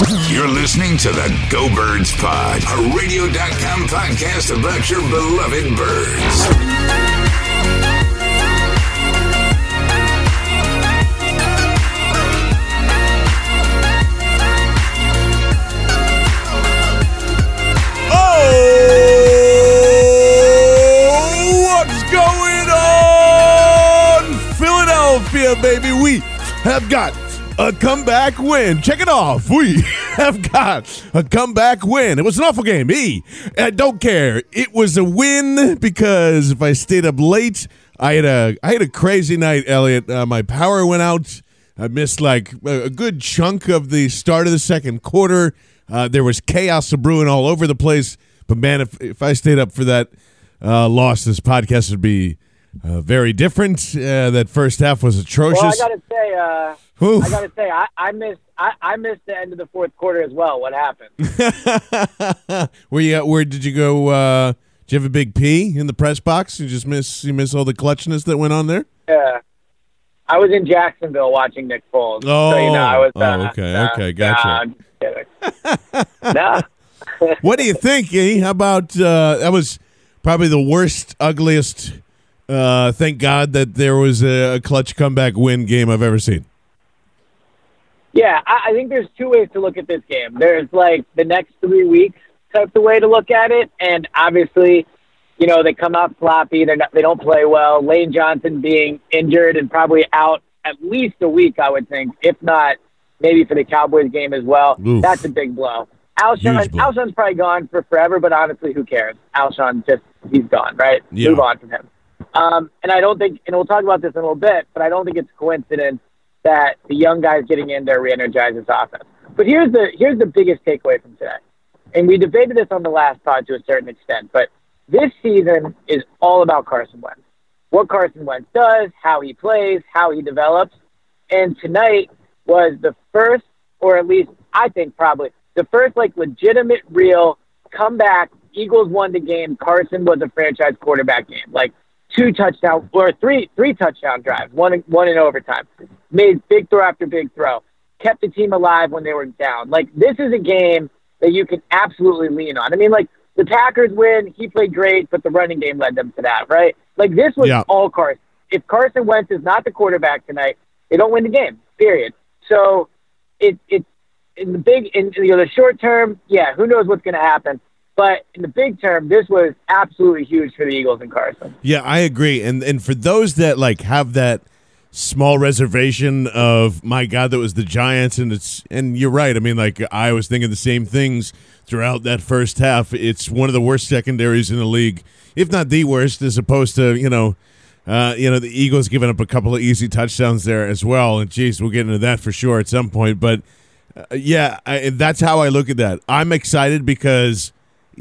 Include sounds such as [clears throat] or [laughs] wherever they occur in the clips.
You're listening to the Go Birds Pod, a radio.com podcast about your beloved birds. Oh, what's going on, Philadelphia, baby? We have got a comeback win. Check it off. We [laughs] have got a comeback win. It was an awful game. E, I don't care. It was a win because if I stayed up late, I had a I had a crazy night, Elliot. Uh, my power went out. I missed like a good chunk of the start of the second quarter. Uh, there was chaos brewing all over the place. But man, if if I stayed up for that uh, loss, this podcast would be uh, very different. Uh, that first half was atrocious. Well, I gotta say, uh, Oof. I gotta say, I, I missed, I, I missed the end of the fourth quarter as well. What happened? [laughs] where you? Where did you go? Uh, did you have a big P in the press box? You just miss. You miss all the clutchness that went on there. Yeah, I was in Jacksonville watching Nick Foles. Oh, so, you know, I was. oh, uh, okay, uh, okay, gotcha. [laughs] Nah, [laughs] what do you think, E? How about uh, that? Was probably the worst, ugliest. Uh, thank God that there was a clutch comeback win game I've ever seen. Yeah, I, I think there's two ways to look at this game. There's like the next three weeks type of way to look at it, and obviously, you know, they come out sloppy. They're not, they don't play well. Lane Johnson being injured and probably out at least a week, I would think, if not maybe for the Cowboys game as well. Oof. That's a big blow. Alshon. Alshon's probably gone for forever, but honestly, who cares? Alshon just he's gone, right? Yeah. Move on from him. Um, and I don't think, and we'll talk about this in a little bit, but I don't think it's coincidence that the young guys getting in there re-energize this offense. But here's the here's the biggest takeaway from today, and we debated this on the last pod to a certain extent, but this season is all about Carson Wentz. What Carson Wentz does, how he plays, how he develops, and tonight was the first, or at least I think probably the first like legitimate, real comeback. Eagles won the game. Carson was a franchise quarterback game. Like two touchdown or three three touchdown drives, one in- one in overtime. Made big throw after big throw. Kept the team alive when they were down. Like this is a game that you can absolutely lean on. I mean, like the Packers win, he played great, but the running game led them to that, right? Like this was Yeah. all Carson. If Carson Wentz is not the quarterback tonight, they don't win the game. Period. So it it in the big in you know the short term, yeah, who knows what's going to happen. But in the big term, this was absolutely huge for the Eagles and Carson. Yeah, I agree. And and for those that like have that small reservation of my God, that was the Giants, and it's and you're right. I mean, like I was thinking the same things throughout that first half. It's one of the worst secondaries in the league, if not the worst, as opposed to you know. Uh, you know the Eagles giving up a couple of easy touchdowns there as well, and geez, we'll get into that for sure at some point. But uh, yeah, I, that's how I look at that. I'm excited because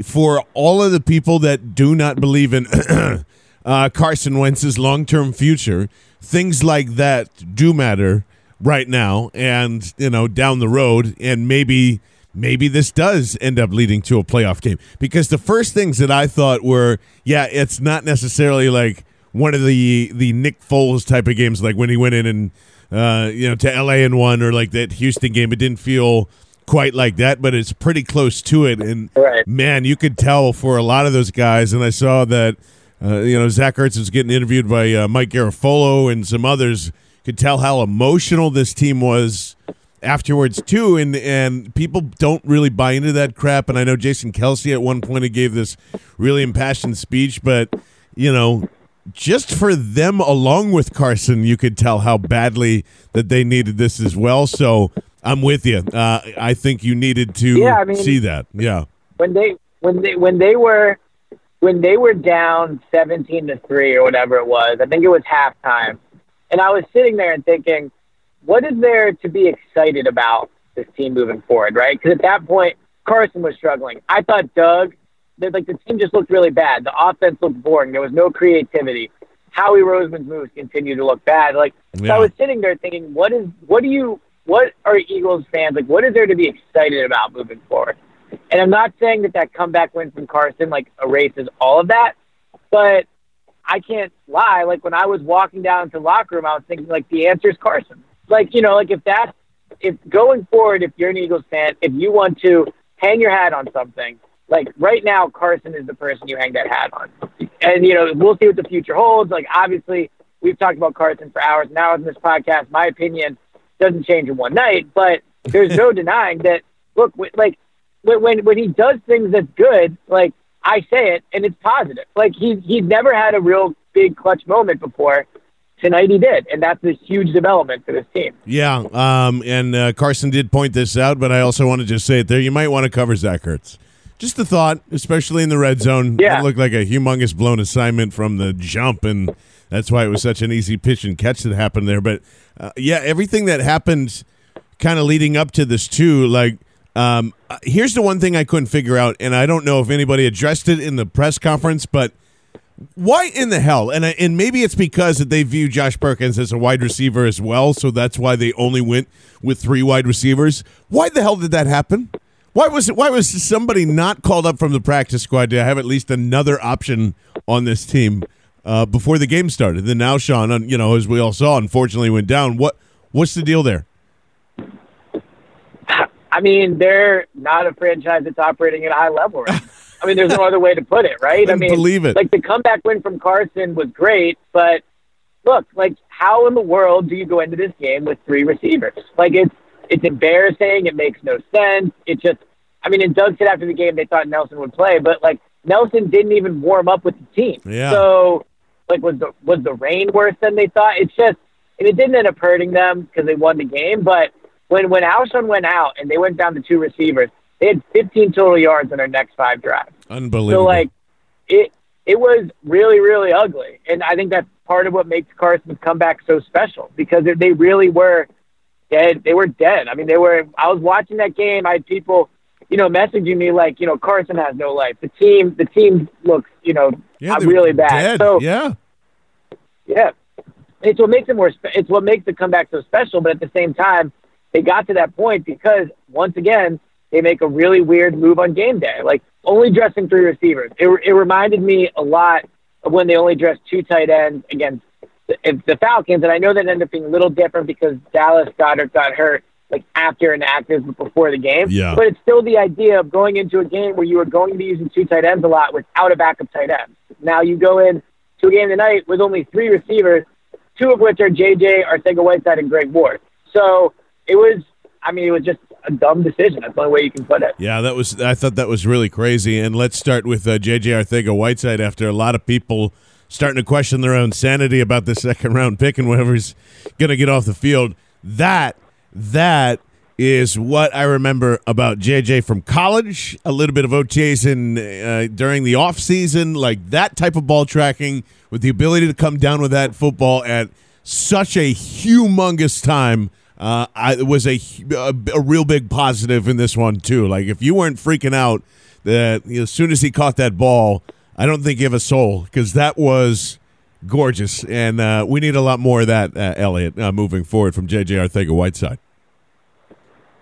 for all of the people that do not believe in [clears throat] uh, Carson Wentz's long term future, things like that do matter right now and you know down the road, and maybe maybe this does end up leading to a playoff game because the first things that I thought were yeah, it's not necessarily like one of the the Nick Foles type of games like when he went in and uh, you know, to LA in one or like that Houston game. It didn't feel quite like that, but it's pretty close to it. And Right. man, you could tell for a lot of those guys. And I saw that, uh, you know, Zach Ertz was getting interviewed by uh, Mike Garafolo and some others. Could tell how emotional this team was afterwards too, and and people don't really buy into that crap. And I know Jason Kelce at one point he gave this really impassioned speech, but you know. Just for them, along with Carson, you could tell how badly that they needed this as well. So I'm with you. Uh, I think you needed to Yeah, I mean- see that. Yeah. when they when they when they were when they were down seventeen to three or whatever it was, I think it was halftime, and I was sitting there and thinking, what is there to be excited about this team moving forward, right? Because at that point, Carson was struggling. I thought Doug, like the team just looked really bad. The offense looked boring. There was no creativity. Howie Roseman's moves continued to look bad. Like so I was sitting there thinking, what is what do you what are Eagles fans like? What is there to be excited about moving forward? And I'm not saying that that comeback win from Carson like erases all of that, but I can't lie. Like when I was walking down to the locker room, I was thinking like the answer is Carson. Like you know, like if that's if going forward, if you're an Eagles fan, if you want to hang your hat on something, like right now, Carson is the person you hang that hat on. And you know, we'll see what the future holds. Like obviously, we've talked about Carson for hours and hours in this podcast. My opinion doesn't change in one night, but there's no [laughs] denying that. Look, like when when he does things that's good, like I say it, and it's positive. Like he he's never had a real big clutch moment before. Tonight he did, and that's a huge development for this team. Yeah, um, and uh, Carson did point this out, but I also want to just say it there. You might want to cover Zach Ertz. Just a thought, especially in the red zone. Yeah. It looked like a humongous blown assignment from the jump, and that's why it was such an easy pitch and catch that happened there. But uh, yeah, everything that happened kind of leading up to this, too, like. Um, uh, here's the one thing I couldn't figure out, and I don't know if anybody addressed it in the press conference, but why in the hell? And I- and maybe it's because they view Josh Perkins as a wide receiver as well, so that's why they only went with three wide receivers. Why the hell did that happen? Why was it? Why was somebody not called up from the practice squad to have at least another option on this team uh, before the game started? Then now Sean, you know, as we all saw, unfortunately went down. What what's the deal there? I mean, they're not a franchise that's operating at a high level. Right? I mean, there's no other way to put it, right? I Couldn't mean, believe it. Like the comeback win from Carson was great, but look, like how in the world do you go into this game with three receivers? Like it's it's embarrassing. It makes no sense. It just, I mean, and Doug said after the game they thought Nelson would play, but like Nelson didn't even warm up with the team. Yeah. So, like, was the was the rain worse than they thought? It's just, and it didn't end up hurting them because they won the game, but when when Alshon went out and they went down to two receivers, they had 15 total yards in their next five drives. Unbelievable. So like, it it was really really ugly, and I think that's part of what makes Carson's comeback so special because they- they really were dead. They were dead. I mean, they were. I was watching that game. I had people, you know, messaging me like, you know, Carson has no life. The team, the team looks, you know, yeah, really bad. dead. So yeah, yeah, it's what makes it more. Spe- it's what makes the comeback so special. But at the same time, they got to that point because once again they make a really weird move on game day, like only dressing three receivers. It, it reminded me a lot of when they only dressed two tight ends against the, the Falcons, and I know that ended up being a little different because Dallas Goedert got hurt like after an active but before the game. Yeah. But it's still the idea of going into a game where you are going to be using two tight ends a lot without a backup tight end. Now you go in to a game tonight with only three receivers, two of which are JJ, Arcega Whiteside, and Greg Ward. So it was, I mean, it was just a dumb decision. That's the only way you can put it. Yeah, that was. I thought that was really crazy. And let's start with uh, JJ Arcega Whiteside. After a lot of people starting to question their own sanity about the second round pick and whoever's going to get off the field, that that is what I remember about JJ from college. A little bit of OTAs in uh, during the off season, like that type of ball tracking with the ability to come down with that football at such a humongous time. Uh, I, it was a, a a real big positive in this one too. Like if you weren't freaking out that you know, as soon as he caught that ball, I don't think you have a soul because that was gorgeous, and uh, we need a lot more of that, uh, Elliot, uh, moving forward from JJ Arcega Whiteside.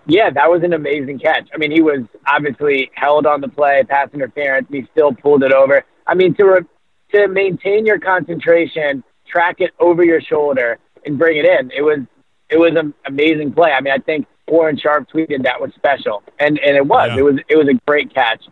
Yeah, that was an amazing catch. I mean, he was obviously held on the play, pass interference. He still pulled it over. I mean, to re- to maintain your concentration, track it over your shoulder, and bring it in. It was it was an amazing play. I mean, I think Warren Sharp tweeted that was special, and and it was. Yeah. It was it was a great catch.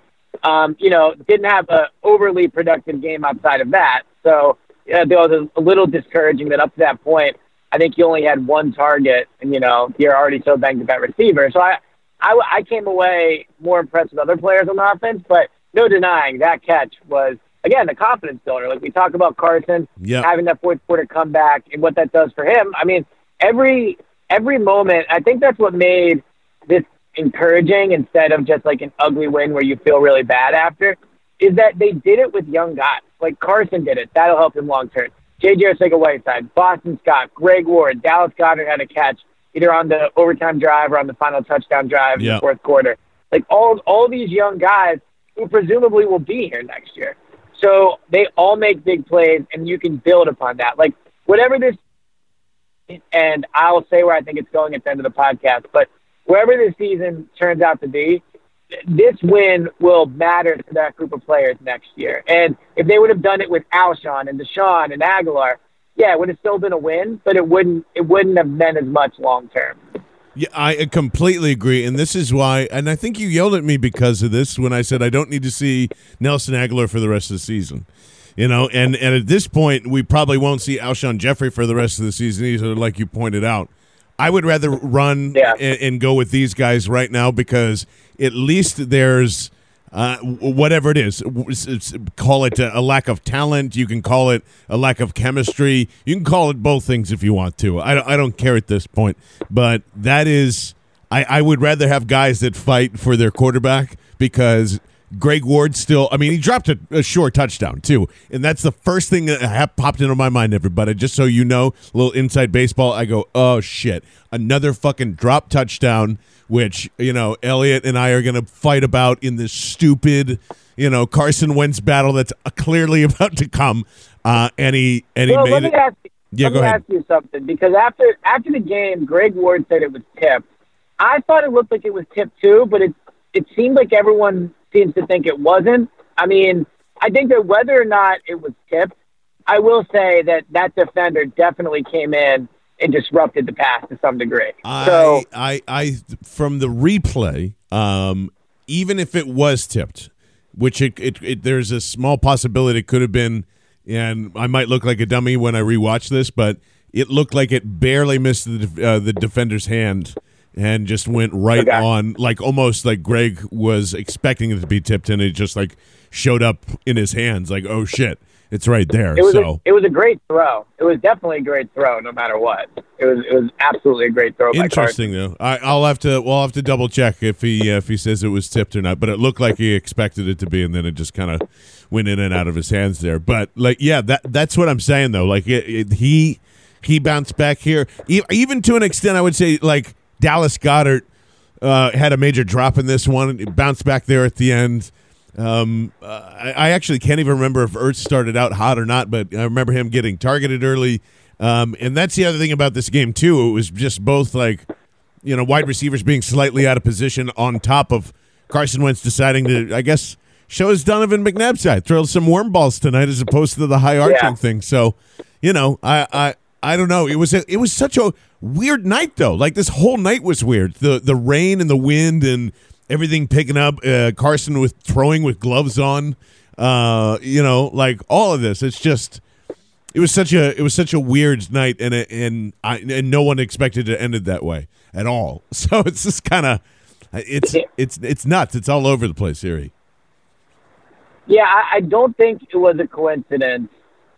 Um, you know, didn't have a overly productive game outside of that, so yeah, there was a, a little discouraging that up to that point, I think you only had one target, and you know you're already so banged up at receiver. So I, I, I came away more impressed with other players on the offense, but no denying that catch was again the confidence builder. Like we talk about Carson Yep. having that fourth quarter comeback and what that does for him. I mean, every every moment. I think that's what made this encouraging instead of just like an ugly win where you feel really bad after. Is that they did it with young guys like Carson did it. That'll help him long term. J.J. Arcega Whiteside, Boston Scott, Greg Ward, Dallas Goedert had a catch either on the overtime drive or on the final touchdown drive in the fourth quarter. Like all all these young guys who presumably will be here next year. So they all make big plays, and you can build upon that. Like whatever this, and I'll say where I think it's going at the end of the podcast. But wherever this season turns out to be, this win will matter to that group of players next year. And if they would have done it with Alshon and DeSean and Agholor, yeah, it would have still been a win, but it wouldn't it wouldn't have meant as much long term. Yeah, I completely agree, and this is why. And I think you yelled at me because of this when I said I don't need to see Nelson Agholor for the rest of the season. You know, and and at this point, we probably won't see Alshon Jeffery for the rest of the season either, like you pointed out. I would rather run Yeah. and, and go with these guys right now because at least there's uh, whatever it is. w- s- s- Call it a, a lack of talent. You can call it a lack of chemistry. You can call it both things if you want to. I don't, I don't care at this point. But that is, I, I would rather have guys that fight for their quarterback because Greg Ward still, I mean, he dropped a, a short touchdown too. And that's the first thing that ha- popped into my mind, everybody. Just so you know, a little inside baseball, I go, oh shit, another fucking drop touchdown, which, you know, Elliot and I are going to fight about in this stupid, you know, Carson Wentz battle that's uh, clearly [laughs] about to come. Uh, and he, and he well, made let me it. ask you, Yeah, let go me ahead. ask you something because after after the game, Greg Ward said it was tipped. I thought it looked like it was tipped too, but it it seemed like everyone seems to think it wasn't. I mean, I think that whether or not it was tipped, I will say that that defender definitely came in and disrupted the pass to some degree. so I, I, I, from the replay, um, even if it was tipped, which it, it, it, there's a small possibility it could have been, and I might look like a dummy when I rewatch this, but it looked like it barely missed the uh, the defender's hand and just went right Okay. on, like almost like Greg was expecting it to be tipped, and it just like showed up in his hands, like oh shit, it's right there. it was so a, it was a great throw. It was definitely a great throw, no matter what. It was it was absolutely a great throw. Interesting though. I, I'll have to. We'll have to double check if he uh, if he says it was tipped or not. But it looked like he expected it to be, and then it just kind of went in and out of his hands there. But like, yeah, that that's what I'm saying though. Like it, it, he he bounced back here, E- even to an extent. I would say like Dallas Goedert uh, had a major drop in this one. It bounced back there at the end. Um, uh, I, I actually can't even remember if Ertz started out hot or not, but I remember him getting targeted early. Um, and that's the other thing about this game too. It was just both like, you know, wide receivers being slightly out of position on top of Carson Wentz deciding to, I guess, show his Donovan McNabb side, throw some worm balls tonight as opposed to the high arching Yeah. thing. So, you know, I, I, I don't know. It was a, it was such a weird night though. Like this whole night was weird. The the rain and the wind and everything picking up. Uh, Carson with throwing with gloves on. Uh, you know, like all of this. It's just it was such a it was such a weird night, and it, and I and no one expected it ended that way at all. [laughs] So it's just kind of it's it's it's nuts. It's all over the place, Erie. Yeah, I, I don't think it was a coincidence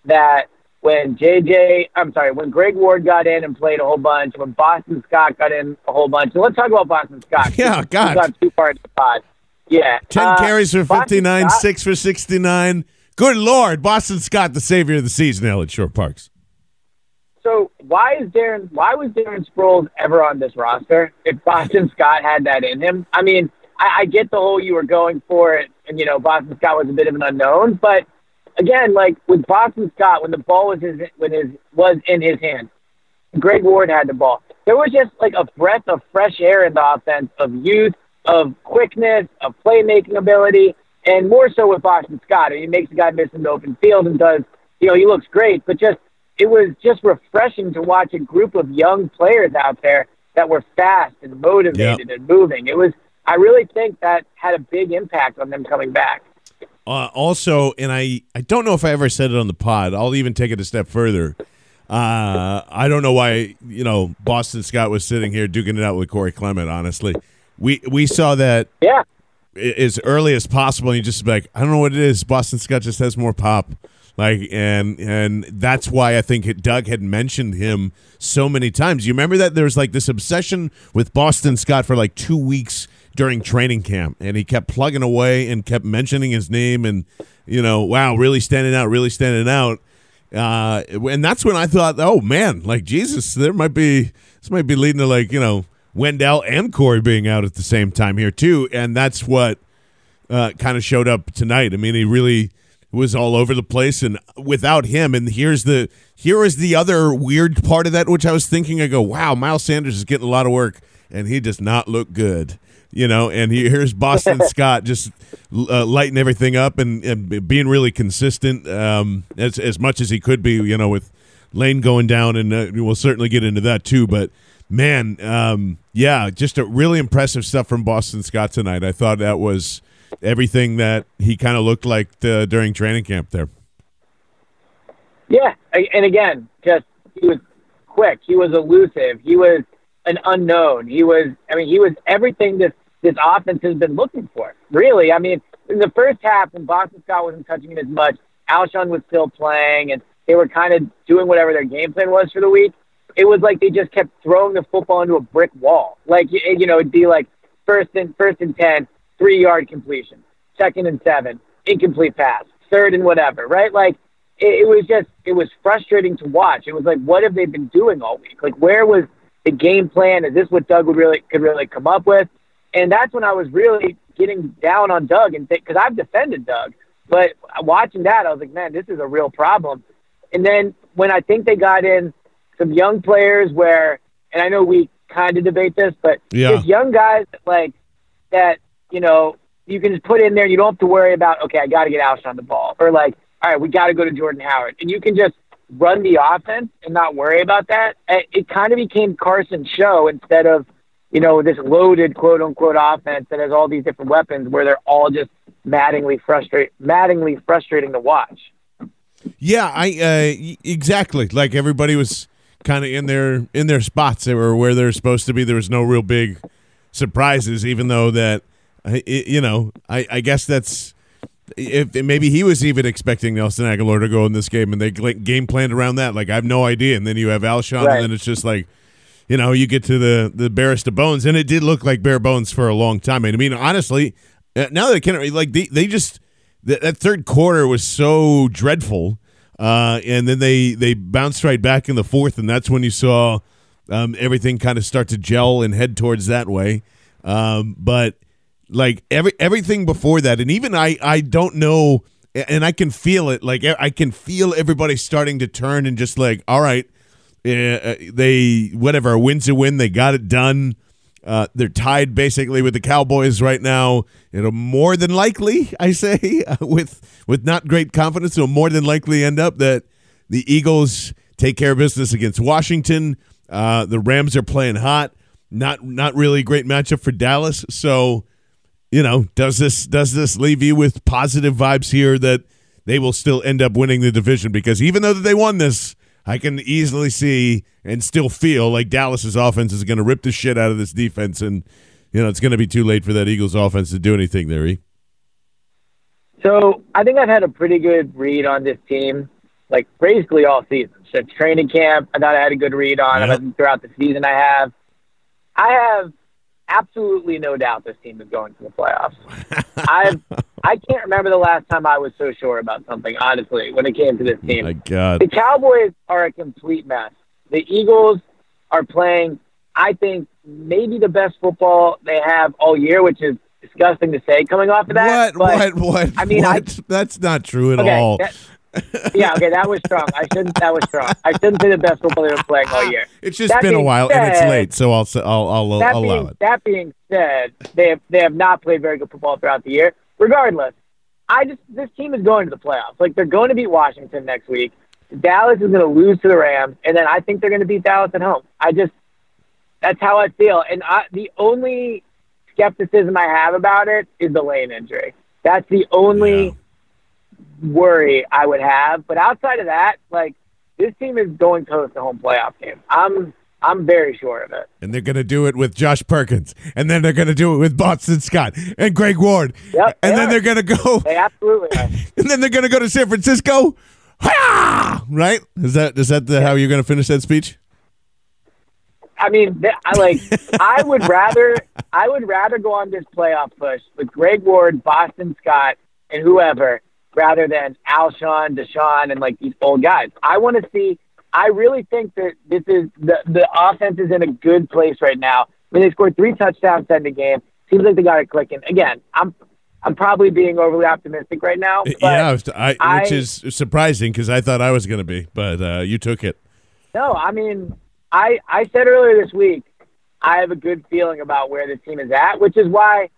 that when JJ, I'm sorry, when Greg Ward got in and played a whole bunch, when Boston Scott got in a whole bunch, and let's talk about Boston Scott. Yeah, God. gone too far into the pod. Yeah, 10 uh, carries for Boston 59, Scott- 6 for 69. Good Lord. Boston Scott, the savior of the season, Eliot Shorr-Parks. So why is Darren? Why was Darren Sproles ever on this roster? If Boston Scott had that in him, I mean, I, I get the whole you were going for it, and you know Boston Scott was a bit of an unknown, but again, like with Boston Scott, when the ball was his when his was in his hand, Greg Ward had the ball. There was just like a breath of fresh air in the offense of youth, of quickness, of playmaking ability, and more so with Boston Scott. I mean, he makes the guy miss in the open field and does, you know, he looks great, but just it was just refreshing to watch a group of young players out there that were fast and motivated Yep. and moving. It was I really think that had a big impact on them coming back. Uh, also, and I, I don't know if I ever said it on the pod. I'll even take it a step further. Uh, I don't know why you know Boston Scott was sitting here duking it out with Corey Clement. Honestly, we we saw that Yeah. as early as possible. And you just be like, I don't know what it is. Boston Scott just has more pop. Like and and that's why I think Doug had mentioned him so many times. You remember that there was like this obsession with Boston Scott for like two weeks during training camp, and he kept plugging away and kept mentioning his name, and you know, wow, really standing out, really standing out. Uh, and that's when I thought, oh man, like Jesus, there might be this might be leading to like you know Wendell and Corey being out at the same time here too, and that's what uh, kind of showed up tonight. I mean, he really was all over the place, and without him, and here's the here is the other weird part of that, which I was thinking. I go, wow, Miles Sanders is getting a lot of work, and he does not look good, you know. And he, here's Boston [laughs] Scott just uh, lighting everything up and, and being really consistent um, as as much as he could be, you know, with Lane going down, and uh, we'll certainly get into that too, but. Man, um, yeah, just a really impressive stuff from Boston Scott tonight. I thought that was everything that he kind of looked like uh, during training camp there. Yeah, and again, just he was quick. He was elusive. He was an unknown. He was. I mean, he was everything this this offense has been looking for. Really, I mean, in the first half when Boston Scott wasn't touching it as much, Alshon was still playing, and they were kind of doing whatever their game plan was for the week. It was like they just kept throwing the football into a brick wall. Like you you know, it'd be like first and first and ten, three yard completion, second and seven, incomplete pass, third and whatever, right? Like it, it was just it was frustrating to watch. It was like, what have they been doing all week? Like, where was the game plan? Is this what Doug would really could really come up with? And that's when I was really getting down on Doug and because I've defended Doug, but watching that, I was like, man, this is a real problem. And then when I think they got in some young players where, and I know we kind of debate this, but Yeah. just young guys like that, you know, you can just put in there. You don't have to worry about, okay, I got to get Alshon on the ball, or like, all right, we got to go to Jordan Howard, and you can just run the offense and not worry about that. It, it kind of became Carson's show instead of, you know, this loaded quote unquote offense that has all these different weapons where they're all just maddeningly frustrate, maddeningly frustrating to watch. Yeah, I uh, exactly like everybody was kind of in their in their spots. They were where they're supposed to be. There was no real big surprises, even though that it, you know I, I guess that's if maybe he was even expecting Nelson Agholor to go in this game, and they game planned around that. Like I have no idea, and then you have Alshon, Right. and then it's just like. You know, you get to the the barest of bones, and it did look like bare bones for a long time. And I mean, honestly, uh, now that I can like they they just that, that third quarter was so dreadful, uh, and then they they bounced right back in the fourth, and that's when you saw um, everything kind of start to gel and head towards that way. Um, but like every everything before that, and even I I don't know, and I can feel it. Like I can feel everybody starting to turn and just like, all right, uh, they whatever win's a win. They got it done. Uh, they're tied basically with the Cowboys right now. It'll more than likely, [laughs] I say, uh, with with not great confidence, it'll more than likely end up that the Eagles take care of business against Washington. Uh, the Rams are playing hot. Not not really great matchup for Dallas. So, you know, does this does this leave you with positive vibes here that they will still end up winning the division? Because even though that they won this, I can easily see and still feel like Dallas's offense is going to rip the shit out of this defense, and you know it's going to be too late for that Eagles offense to do anything there. E? So I think I've had a pretty good read on this team, like basically all season. Since training camp, I thought I had a good read on. Yeah. it. throughout the season, I have. I have absolutely no doubt this team is going to the playoffs. [laughs] I've I can't remember the last time I was so sure about something. Honestly, when it came to this team, My God, the Cowboys are a complete mess. The Eagles are playing, I think, maybe the best football they have all year, which is disgusting to say coming off of that. what but- what what? I mean, I- that's not true at Okay, all. that- yeah, okay, that was strong. I shouldn't. That was strong. I shouldn't say the best football they were playing all year. [laughs] it's just that been a while and it's late, so I'll s- I'll I'll, That I'll allow being it. that being said, they have they have not played very good football throughout the year. Regardless, I just this team is going to the playoffs. Like they're going to beat Washington next week. Dallas is going to lose to the Rams, and then I think they're going to beat Dallas at home. I just that's how I feel. And I, the only skepticism I have about it is the Lane injury. That's the only Yeah. Worry I would have. But outside of that, like this team is going close to host a home playoff game. I'm I'm very sure of it. And they're going to do it with Josh Perkins. And then they're going to do it with Boston Scott and Greg Ward. Yep, and then are. they're going to go. [laughs] They absolutely are. [laughs] And then they're going to go to San Francisco. Right? Is that is that the, how you're going to finish that speech? I mean, th- I like. [laughs] I would rather. I would rather go on this playoff push with Greg Ward, Boston Scott, and whoever, rather than Alshon, DeSean, and like these old guys. I want to see. I really think that this is the the offense is in a good place right now. I mean, they scored three touchdowns in the game. Seems like they got it clicking. Again, I'm I'm probably being overly optimistic right now. But yeah, I was- I, I- which is surprising because I thought I was going to be, but uh, you took it. No, I mean, I I said earlier this week I have a good feeling about where this team is at, which is why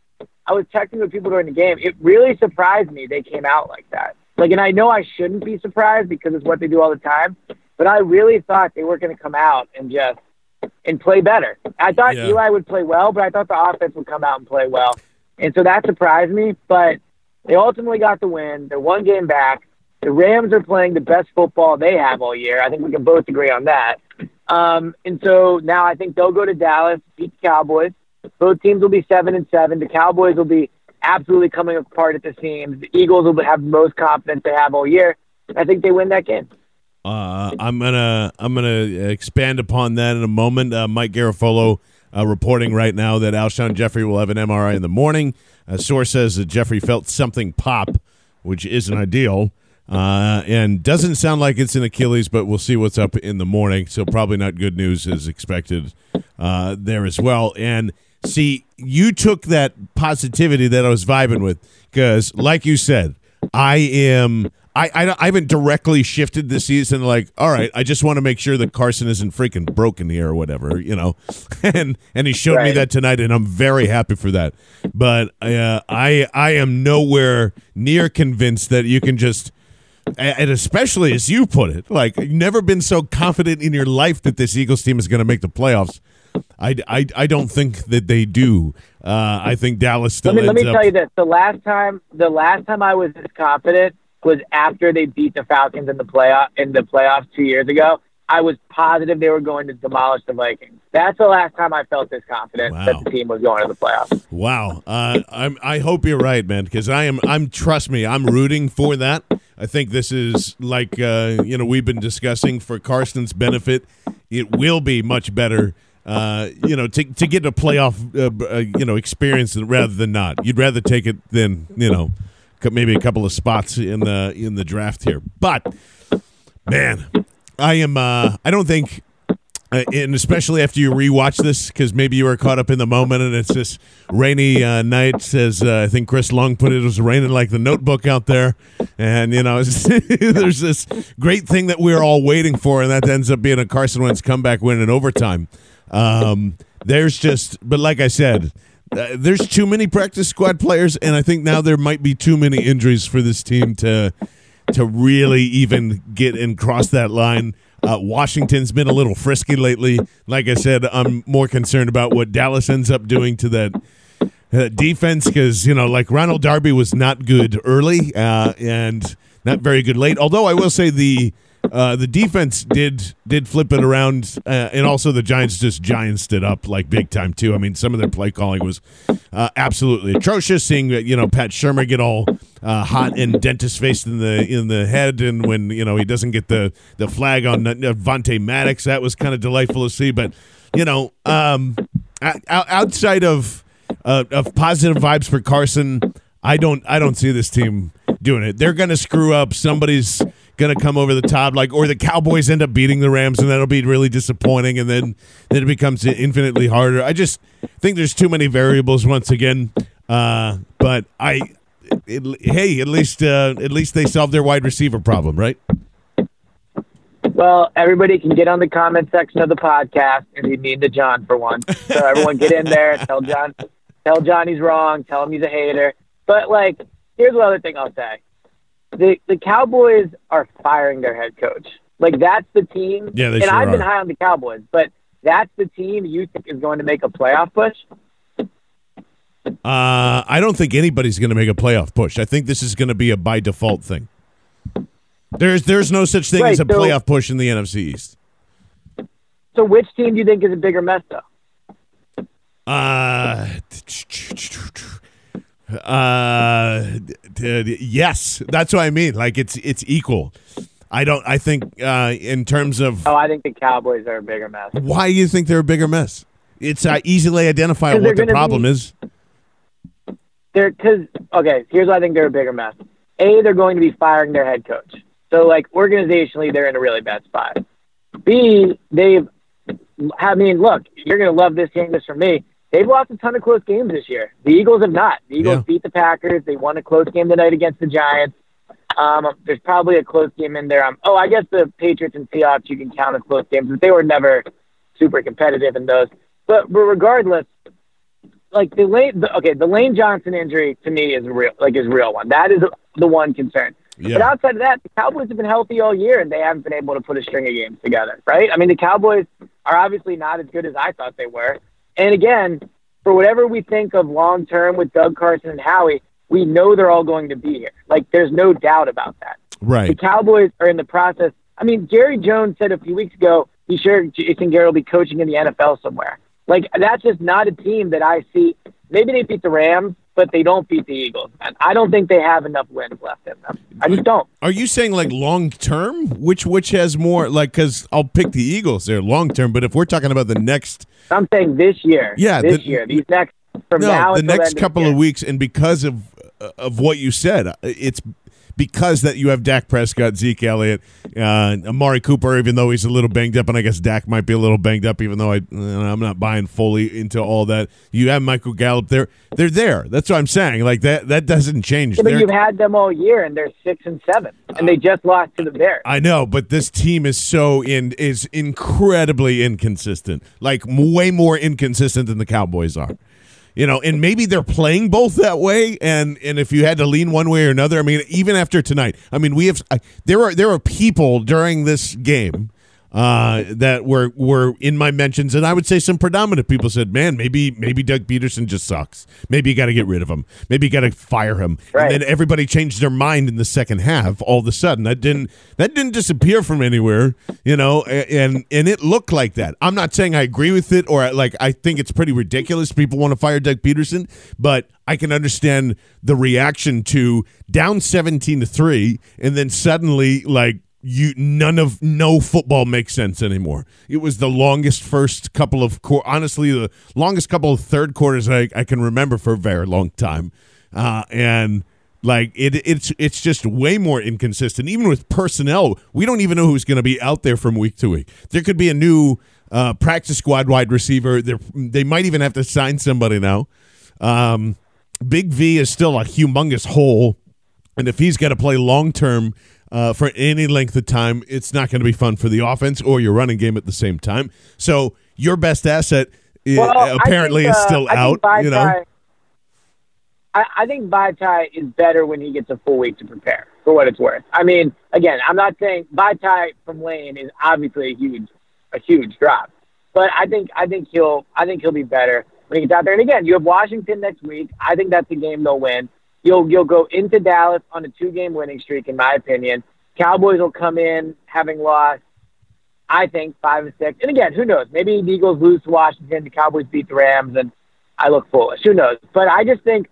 I was texting with people during the game. It really surprised me they came out like that. Like, and I know I shouldn't be surprised because it's what they do all the time, but I really thought they were going to come out and just and play better. I thought Yeah. Eli would play well, but I thought the offense would come out and play well, and so that surprised me. But they ultimately got the win. They're one game back. The Rams are playing the best football they have all year. I think we can both agree on that. Um, and so now I think they'll go to Dallas, beat the Cowboys. Both teams will be seven and seven. The Cowboys will be absolutely coming apart at the seams. The Eagles will have the most confidence they have all year. I think they win that game. Uh, I'm gonna I'm gonna expand upon that in a moment. Uh, Mike Garafolo uh, reporting right now that Alshon Jeffery will have an MRI in the morning. A source says that Jeffery felt something pop, which isn't ideal, uh, and doesn't sound like it's an Achilles. But we'll see what's up in the morning. So probably not good news as expected uh, there as well. And see, you took that positivity that I was vibing with because, like you said, I am. I, I, I haven't directly shifted this season. Like, all right, I just want to make sure that Carson isn't freaking broken here or whatever, you know. [laughs] And and he showed me that tonight, and I'm very happy for that. But uh, I I am nowhere near convinced that you can just, and especially as you put it, like you've never been so confident in your life that this Eagles team is going to make the playoffs. I, I, I don't think that they do. Uh, I think Dallas still Let me let me up. tell you this: the last time the last time I was this confident was after they beat the Falcons in the playoff in the playoffs two years ago. I was positive they were going to demolish the Vikings. That's the last time I felt this confident Wow. that the team was going to the playoffs. Wow. Uh, I'm, I hope you're right, man, because I am. I'm. Trust me, I'm rooting for that. I think this is like uh, you know we've been discussing for Carson's benefit. It will be much better. Uh, you know, to to get a playoff, uh, uh, you know, experience rather than not. You'd rather take it than you know, maybe a couple of spots in the in the draft here. But man, I am. Uh, I don't think uh, and especially after you rewatch this, because maybe you were caught up in the moment, and it's this rainy uh, night. Says I think Chris Long put it, it was raining like the Notebook out there, and you know [laughs] there's this great thing that we're all waiting for, and that ends up being a Carson Wentz comeback win in overtime. Um, there's just, but like I said. Uh, there's too many practice squad players, and I think now there might be too many injuries for this team to to really even get and cross that line. Uh, Washington's been a little frisky lately. Like I said, I'm more concerned about what Dallas ends up doing to that uh, defense because you know, like Ronald Darby was not good early uh, and not very good late. Although I will say the uh, the defense did did flip it around, uh, and also the Giants just giantsed it up like big time too. I mean, some of their play calling was uh, absolutely atrocious. Seeing that you know Pat Shurmur get all uh, hot and dentist faced in the in the head, and when you know he doesn't get the the flag on uh, Vontae Maddox, that was kind of delightful to see. But you know, um, outside of uh, of positive vibes for Carson, I don't I don't see this team doing it. They're going to screw up. Somebody's to come over the top, like or the Cowboys end up beating the Rams, and that'll be really disappointing. And then then it becomes infinitely harder. I just think there's too many variables once again. Uh, but I, it, hey, at least uh, at least they solved their wide receiver problem, right? Well, everybody can get on the comment section of the podcast and be mean to John for one. So everyone get in there, tell John, tell John he's wrong, tell him he's a hater. But like, here's the other thing I'll say: the the Cowboys are firing their head coach. Like that's the team. Yeah, they and sure I've been are. high on the Cowboys, but that's the team you think is going to make a playoff push. Uh, I don't think anybody's going to make a playoff push. I think this is going to be a by default thing. There's there's no such thing Right, as a so- playoff push in the NFC East. So which team do you think is a bigger mess though? Uh, uh, yes, that's what I mean. Like it's it's equal. I don't. I think uh, in terms of Oh, I think the Cowboys are a bigger mess. why do you think they're a bigger mess. It's uh, easily identifiable what the problem be- is. They're because okay. Here's why I think they're a bigger mess. A, they're going to be firing their head coach. So like organizationally, they're in a really bad spot. B, they've. I mean, look, you're going to love this game. This from me. They've lost a ton of close games this year. The Eagles have not. The Eagles Yeah. beat the Packers. They won a close game tonight against the Giants. Um, there's probably a close game in there. Um, oh, I guess the Patriots and Seahawks you can count as close games, but they were never super competitive in those. But, but regardless, like the Lane, the, okay, the Lane Johnson injury to me is real, like is real one. That is the one concern. Yeah. But outside of that, the Cowboys have been healthy all year, and they haven't been able to put a string of games together, right? I mean, the Cowboys are obviously not as good as I thought they were. And again, for whatever we think of long term with Doug Carson and Howie, we know they're all going to be here. Like, there's no doubt about that. Right. The Cowboys are in the process. I mean, Jerry Jones said a few weeks ago he's sure Jason Garrett will be coaching in the NFL somewhere. Like that's just not a team that I see. Maybe they beat the Rams, but they don't beat the Eagles. And I don't think they have enough wins left in them. I just don't. Are you saying like long term? Which which has more like? Because I'll pick the Eagles there long term. But if we're talking about the next I'm saying this year. Yeah, this the- year. These next from no, now the next couple of, of the year. weeks, and because of uh, of what you said, uh, it's because that you have Dak Prescott, Zeke Elliott, uh, Amari Cooper, even though he's a little banged up, and I guess Dak might be a little banged up, even though I I'm not buying fully into all that. You have Michael Gallup there; they're there. That's what I'm saying. Like that that doesn't change. Yeah, but They're- you've had them all year, and they're six and seven, and they just lost to the Bears. I know, but this team is so in is incredibly inconsistent. Like way more inconsistent than the Cowboys are. You know, and maybe they're playing both that way. And and if you had to lean one way or another, I mean, even after tonight, I mean, we have I, there are there are people during this game uh, that were were in my mentions, and I would say some predominant people said, "Man, maybe maybe Doug Pederson just sucks. Maybe you got to get rid of him. Maybe you got to fire him." Right. And then everybody changed their mind in the second half. All of a sudden, that didn't that didn't disappear from anywhere, you know. And and it looked like that. I'm not saying I agree with it or like I think it's pretty ridiculous. People want to fire Doug Pederson, but I can understand the reaction to down 17 to three, and then suddenly like you none of no football makes sense anymore. It was the longest first couple of quar honestly the longest couple of third quarters I, I can remember for a very long time, uh, and like it it's it's just way more inconsistent. Even with personnel, we don't even know who's going to be out there from week to week. There could be a new uh, practice squad wide receiver. There they might even have to sign somebody now. Um, Big V is still a humongous hole. And if he's got to play long term uh, for any length of time, it's not going to be fun for the offense or your running game at the same time. So your best asset Well, apparently think, is uh, still I out. You know, I, I think Vaitai is better when he gets a full week to prepare, for what it's worth. I mean, again, I'm not saying Vaitai from Lane is obviously a huge, a huge drop, but I think I think he'll I think he'll be better when he gets out there. And again, you have Washington next week. I think that's a game they'll win. You'll you'll go into Dallas on a two game winning streak, in my opinion. Cowboys will come in having lost I think five and six. And again, who knows? Maybe the Eagles lose to Washington, the Cowboys beat the Rams, and I look foolish. Who knows? But I just think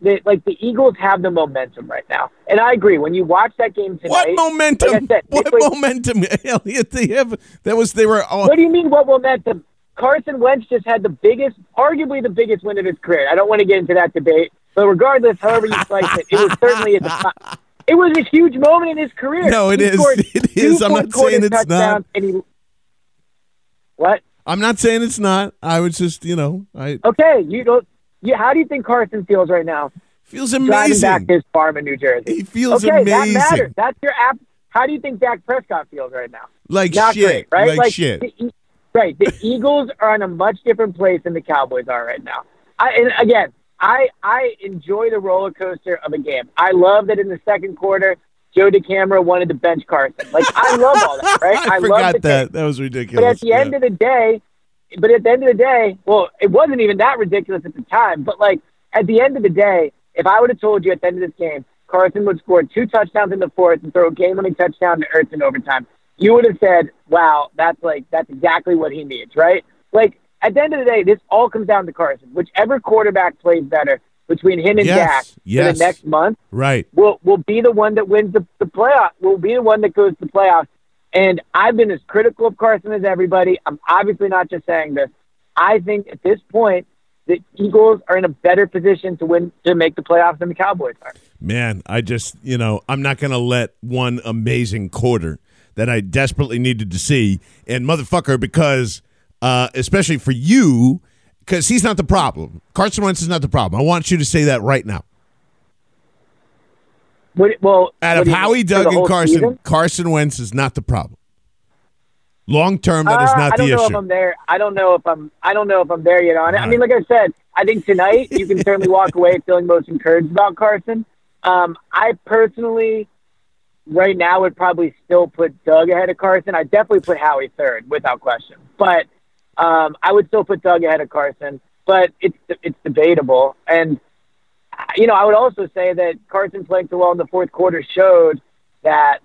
that like the Eagles have the momentum right now, and I agree. When you watch that game tonight, what momentum? Like said, [laughs] what wait, momentum, [laughs] Elliot? They have that was they were all What do you mean? What momentum? Carson Wentz just had the biggest, arguably the biggest win of his career. I don't want to get into that debate, but regardless, however you slice it, it was certainly a defi- it was a huge moment in his career. No, it He is. [laughs] It is. I'm not saying it's not. He, what? I'm not saying it's not. I was just you know I Okay, you don't. You, how do you think Carson feels right now? feels Driving back his farm in New Jersey. He feels okay, amazing. that matters. That's your app. How do you think Dak Prescott feels right now? Like Not shit. great, right? Like, shit. The, right. The Eagles are in a much different place than the Cowboys are right now. I, and again, I I enjoy the roller coaster of a game. I love that in the second quarter Joe DeCamara wanted to bench Carson. Like I love all that, [laughs] right? I, love forgot the that. take. That was ridiculous. But at the end of the day, but at the end of the day, well, it wasn't even that ridiculous at the time. But like at the end of the day, if I would have told you at the end of this game, Carson would score two touchdowns in the fourth and throw a game-winning touchdown to Ertz in overtime, you would have said, "Wow, that's like that's exactly what he needs." Right? Like at the end of the day, this all comes down to Carson. Whichever quarterback plays better between him and Yes, Dak for the next month right. will will be the one that wins the, the playoff. Will be the one that goes to the playoffs. And I've been as critical of Carson as everybody. I'm obviously not just saying this. I think at this point the Eagles are in a better position to win to make the playoffs than the Cowboys are. Man, I just, you know, I'm not going to let one amazing quarter that I desperately needed to see, and motherfucker, because, uh, especially for you, because he's not the problem. Carson Wentz is not the problem. I want you to say that right now. What, well, Out of Howie, Doug, and Carson, season? Carson Wentz is not the problem. Long term, that is Uh, not I don't the know if. I'm there. I don't know if I'm. I don't know if I'm there yet on it. I mean, like I said, I think tonight you can certainly [laughs] walk away feeling most encouraged about Carson. Um, I personally, right now, would probably still put Doug ahead of Carson. I definitely put Howie third, without question. But um, I would still put Doug ahead of Carson. But it's it's debatable. And you know, I would also say that Carson playing so well in the fourth quarter showed that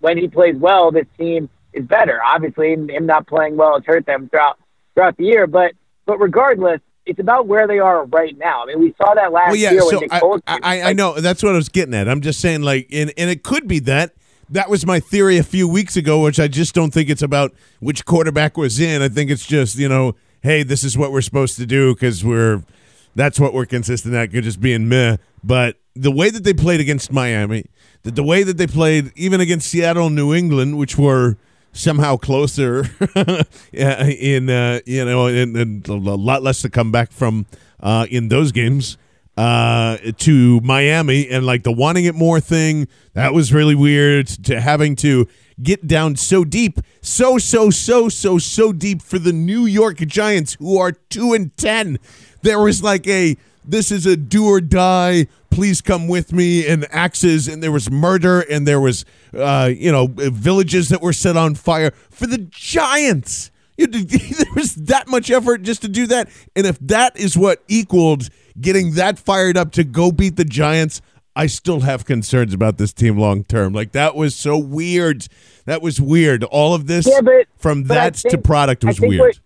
when he plays well, this team is better. Obviously, him not playing well has hurt them throughout throughout the year. But but regardless, it's about where they are right now. I mean, we saw that last Well, yeah, year so when Nick I, Foles. I, I, I know that's what I was getting at. I'm just saying, like, and, and it could be that. That was my theory a few weeks ago, which I just don't think it's about which quarterback was in. I think it's just, you know, hey, this is what we're supposed to do because we're, that's what we're consistent at, could just being meh. But the way that they played against Miami, the, the way that they played even against Seattle New England, which were somehow closer [laughs] in uh, you know and, and a lot less to come back from uh, in those games uh, to Miami and like the wanting it more thing that was really weird to having to get down so deep so so so so so deep for the New York Giants who are 2 and 10 there was like a this is a do or die. Please come with me and axes and there was murder and there was uh, you know villages that were set on fire for the giants [laughs] there was that much effort just to do that and if that is what equaled getting that fired up to go beat the giants i still have concerns about this team long term like that was so weird that was weird all of this Yeah, but- from but that to product was weird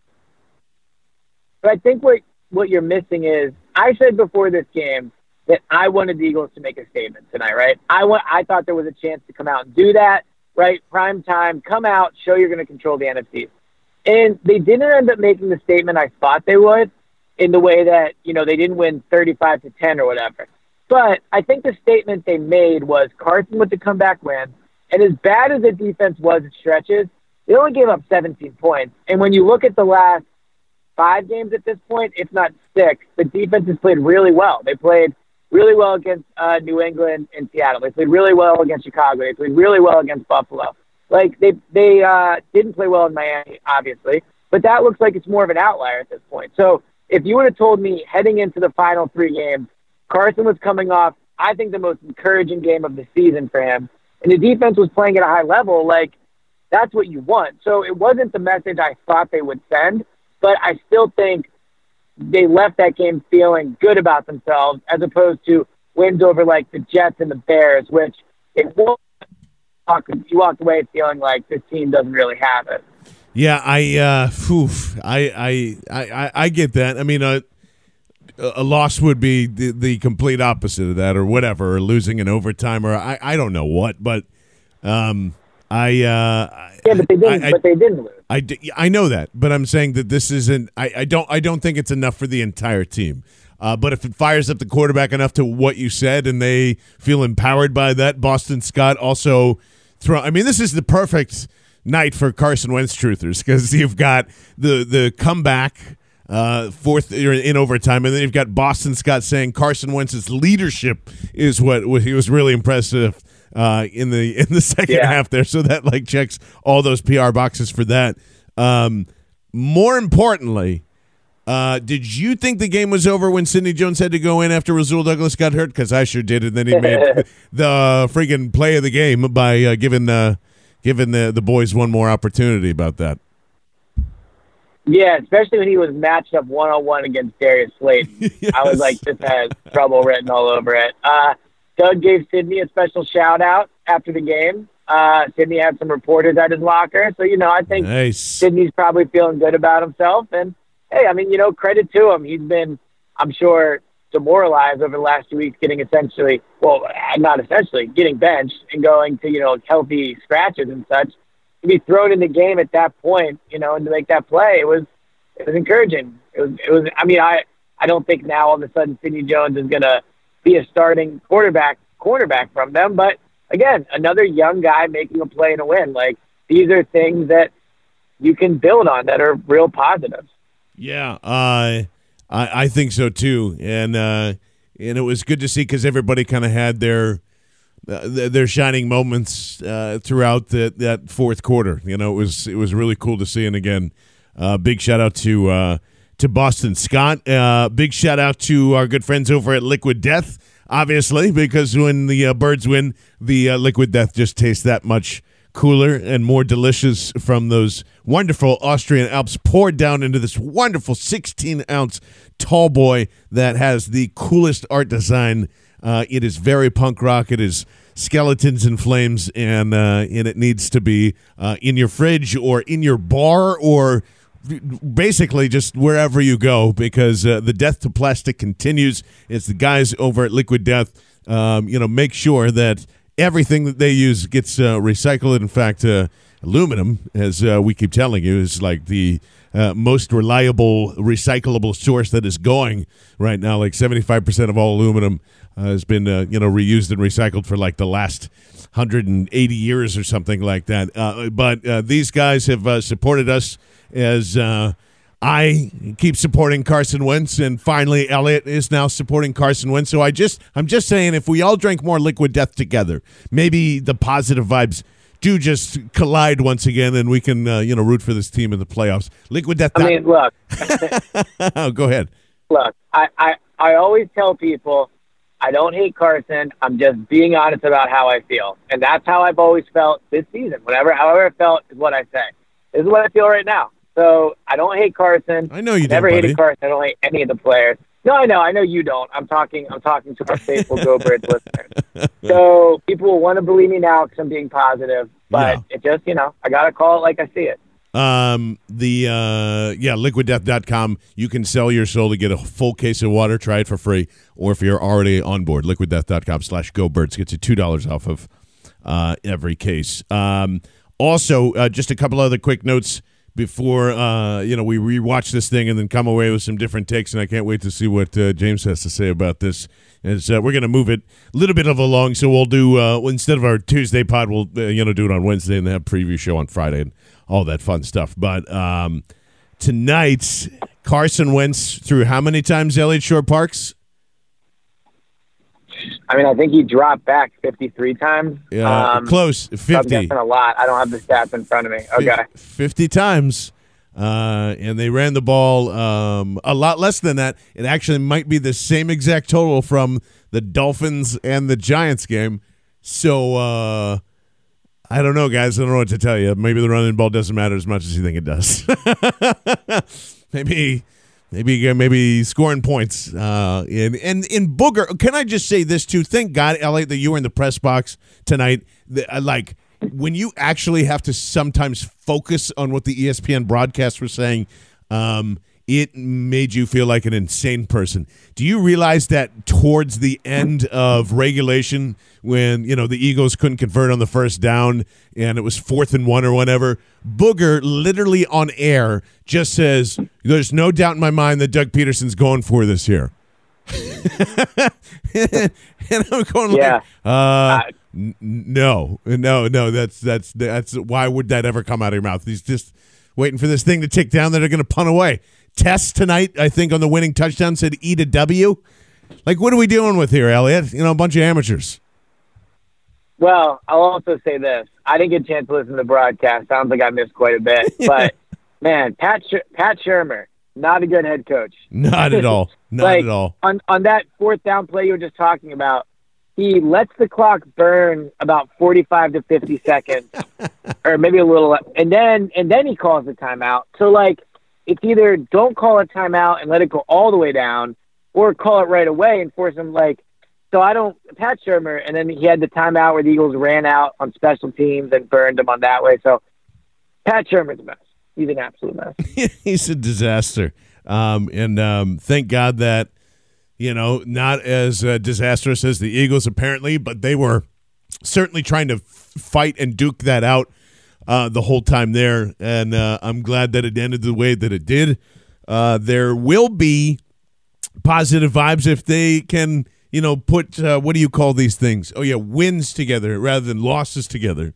But I think what what you're missing is I said before this game that I wanted the Eagles to make a statement tonight, right? I want I thought there was a chance to come out and do that, right? Prime time, come out, show you're going to control the NFC. And they didn't end up making the statement I thought they would in the way that, you know, they didn't win 35 to 10 or whatever. But I think the statement they made was Carson with the comeback win. And as bad as the defense was at stretches, they only gave up 17 points. And when you look at the last five games at this point, if not six, the defense has played really well. They played really well against uh, New England and Seattle. They played really well against Chicago. They played really well against Buffalo. Like they they uh, didn't play well in Miami, obviously, but that looks like it's more of an outlier at this point. So if you would have told me heading into the final three games, Carson was coming off, I think the most encouraging game of the season for him, and the defense was playing at a high level, like that's what you want. So it wasn't the message I thought they would send, but I still think they left that game feeling good about themselves as opposed to wins over like the Jets and the Bears, which it was you walked away feeling like this team doesn't really have it. Yeah, I, uh, I, I, I, I get that. I mean, a, a loss would be the, the complete opposite of that, or whatever, or losing in overtime, or I, I don't know what, but, um, I, uh, Yeah, but they didn't. I- but they didn't lose. I, I know that, but I'm saying that this isn't. I, I don't. I don't think it's enough for the entire team. Uh, but if it fires up the quarterback enough to what you said, and they feel empowered by that, Boston Scott also throw. I mean, this is the perfect night for Carson Wentz truthers because you've got the the comeback uh, fourth in overtime, and then you've got Boston Scott saying Carson Wentz's leadership is what, what he was really impressive uh, in the in the [laughs] second Yeah. half there. So that like checks all those PR boxes for that. Um, more importantly, Uh, did you think the game was over when Sidney Jones had to go in after Rasul Douglas got hurt? Because I sure did, and then he made [laughs] the freaking play of the game by uh, giving uh, giving the the boys one more opportunity about that. Yeah, especially when he was matched up one on one against Darius Slayton. yes. [laughs] I was like, this has trouble written all over it. Uh, Doug gave Sidney a special shout out after the game. Uh, Sidney had some reporters at his locker, so you know I think nice. Sidney's probably feeling good about himself. And hey, I mean, you know, credit to him. He's been, I'm sure, demoralized over the last two weeks, getting essentially, well, uh, not essentially, getting benched and going to you know healthy scratches and such to be thrown in the game at that point, you know, and to make that play, it was it was encouraging. It was it was. I mean, I I don't think now all of a sudden Sidney Jones is going to be a starting quarterback cornerback from them, but again, another young guy making a play and a win. Like these are things that you can build on that are real positives. Yeah, uh, I I think so too, and uh, and it was good to see because everybody kind of had their uh, their shining moments uh, throughout the, that fourth quarter. You know, it was it was really cool to see. And again, uh, big shout out to uh, to Boston Scott. Big shout out to our good friends over at Liquid Death. Obviously, because when the birds win, the Liquid Death just tastes that much cooler and more delicious from those wonderful Austrian Alps poured down into this wonderful 16 ounce tall boy that has the coolest art design uh, it is very punk rock. It is skeletons and flames, and uh, and it needs to be uh, in your fridge or in your bar or basically just wherever you go because uh, the death to plastic continues. It's the guys over at Liquid Death. Um, you know, make sure that everything that they use gets uh, recycled. In fact, uh, aluminum, as uh, we keep telling you, is like the uh, most reliable recyclable source that is going right now. Like 75% of all aluminum uh, has been uh, you know reused and recycled for like the last 180 years or something like that. But these guys have supported us as I keep supporting Carson Wentz, and finally Eliot is now supporting Carson Wentz. So I just I'm just saying, if we all drank more Liquid Death together, maybe the positive vibes do just collide once again, and we can uh, you know root for this team in the playoffs. Liquid Death. I mean, look. oh, [laughs] go ahead. Look, I, I I always tell people I don't hate Carson. I'm just being honest about how I feel. And that's how I've always felt this season. Whatever, however I felt is what I say. This is what I feel right now. So I don't hate Carson. I know you don't. never hated Carson. I don't hate any of the players. No, I know. I know you don't. I'm talking. I'm talking to our faithful Go Birds listeners. [laughs] So people will want to believe me now because I'm being positive, but yeah. it just you know I gotta call it like I see it. Um, the uh, yeah, liquiddeath.com. You can sell your soul to get a full case of water. Try it for free, or if you're already on board, liquiddeath.com slash go birds gets you two dollars off of uh, every case. Um, also, uh, just a couple other quick notes before uh, you know we rewatch this thing and then come away with some different takes. And I can't wait to see what uh, James has to say about this. As uh, we're going to move it a little bit of along, so we'll do uh, instead of our Tuesday pod, we'll uh, you know do it on Wednesday and then have preview show on Friday and all that fun stuff. But um, tonight, Carson Wentz through how many times Eliot Shorr-Parks? I mean, I think he dropped back 53 times. Yeah, um, close. 50. I'm a lot. I don't have the stats in front of me. Okay. 50 times. Uh, and they ran the ball um, a lot less than that. It actually might be the same exact total from the Dolphins and the Giants game. So uh, I don't know, guys. I don't know what to tell you. Maybe the running ball doesn't matter as much as you think it does. [laughs] maybe maybe maybe scoring points. Uh, and and in Booger, can I just say this too? Thank God, Eliot, that you were in the press box tonight. Uh, like when you actually have to sometimes focus on what the ESPN broadcast was saying. Um, it made you feel like an insane person. Do you realize that towards the end of regulation, when you know the Eagles couldn't convert on the first down and it was fourth and one or whatever, Booger literally on air just says, "There's no doubt in my mind that Doug Pederson's going for this here." [laughs] and I'm going yeah. like, uh, n- no, no, no. That's that's that's why would that ever come out of your mouth? He's just waiting for this thing to tick down that are going to punt away. Tessitore, I think, on the winning touchdown said E to W. Like, what are we dealing with here, Eliot? You know, a bunch of amateurs. Well, I'll also say this. I didn't get a chance to listen to the broadcast. Sounds like I missed quite a bit. [laughs] But, man, Pat, Sh- Pat Shurmur, not a good head coach. [laughs] Not at all. Not like, at all. On on that fourth down play you were just talking about, he lets the clock burn about forty five to fifty seconds, [laughs] or maybe a little, and then and then he calls the timeout. So like, it's either don't call a timeout and let it go all the way down, or call it right away and force them like. So I don't Pat Shurmur, and then he had the timeout where the Eagles ran out on special teams and burned him on that way. So Pat Shurmur's a mess. He's an absolute mess. [laughs] He's a disaster. Um, and um, thank God that you know not as uh, disastrous as the Eagles apparently, but they were certainly trying to f- fight and duke that out uh, the whole time there. And uh, I'm glad that it ended the way that it did. Uh, there will be positive vibes if they can, you know, put uh, what do you call these things? Oh yeah, wins together rather than losses together.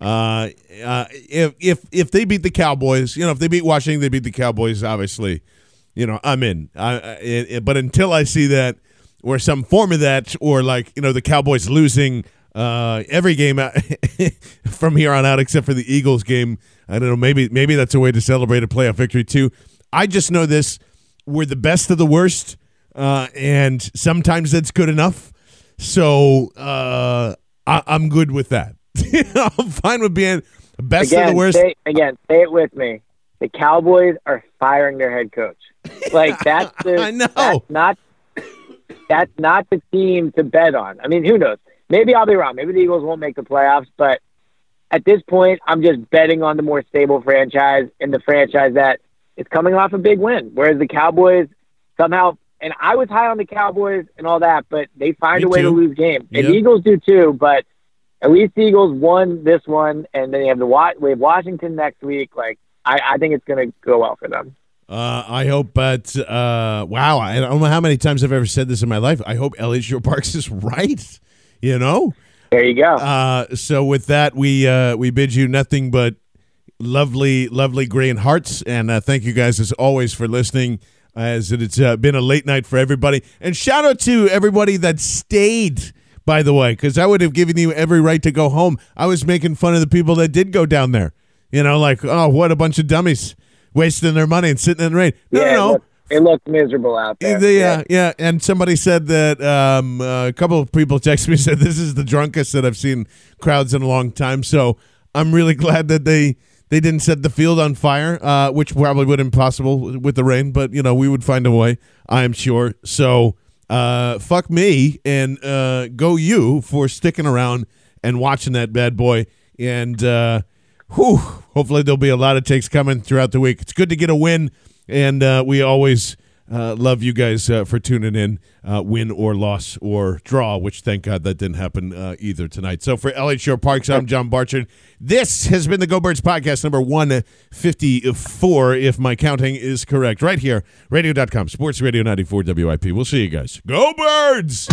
Uh, uh, if if if they beat the Cowboys, you know, if they beat Washington, they beat the Cowboys. Obviously, you know, I'm in. I, I it, but until I see that or some form of that, or like you know, the Cowboys losing uh, every game [laughs] from here on out, except for the Eagles game. I don't know. Maybe maybe that's a way to celebrate a playoff victory too. I just know this: we're the best of the worst, uh, and sometimes that's good enough. So uh, I, I'm good with that. [laughs] I'm fine with being best again, of the worst. Say, again, say it with me. The Cowboys are firing their head coach. Like [laughs] that's the I know. that's not that's not the team to bet on. I mean, who knows? Maybe I'll be wrong. Maybe the Eagles won't make the playoffs, but at this point, I'm just betting on the more stable franchise and the franchise that is coming off a big win. Whereas the Cowboys somehow, and I was high on the Cowboys and all that, but they find Me a way too. to lose games, and Yep. the Eagles do too. But at least the Eagles won this one, and then they have the we have Washington next week. Like I, I think it's going to go well for them. Uh, I hope, but uh, wow, I don't know how many times I've ever said this in my life. I hope Eliot Shorr-Parks is [laughs] right. You know. There you go. Uh, so with that, we uh, we bid you nothing but lovely, lovely and hearts, and uh, thank you guys as always for listening. As it's uh, been a late night for everybody, and shout out to everybody that stayed. By the way, because I would have given you every right to go home. I was making fun of the people that did go down there. You know, like oh, what a bunch of dummies wasting their money and sitting in the rain. No, yeah, no, no. It, looked, miserable out there. The, uh, yeah, and somebody said that um, uh, a couple of people [laughs] texted me said this is the drunkest that I've seen crowds in a long time. So I'm really [laughs] glad that they they didn't set the field on fire, uh, which probably would have been possible with the rain, but you know we would find a way, I am sure. So uh, fuck me and uh, go you for sticking around and watching that bad boy. And uh, whew, hopefully there'll be a lot of takes coming throughout the week. It's good to get a win, and uh, we always uh, love you guys uh, for tuning in, uh, win or loss or draw, which thank God that didn't happen uh, either tonight. So for Eliot Shorr-Parks, I'm John Barchard. This has been the Go Birds podcast number 154, if my counting is correct, right here, radio.com, Sports Radio 94 WIP. We'll see you guys. Go Birds!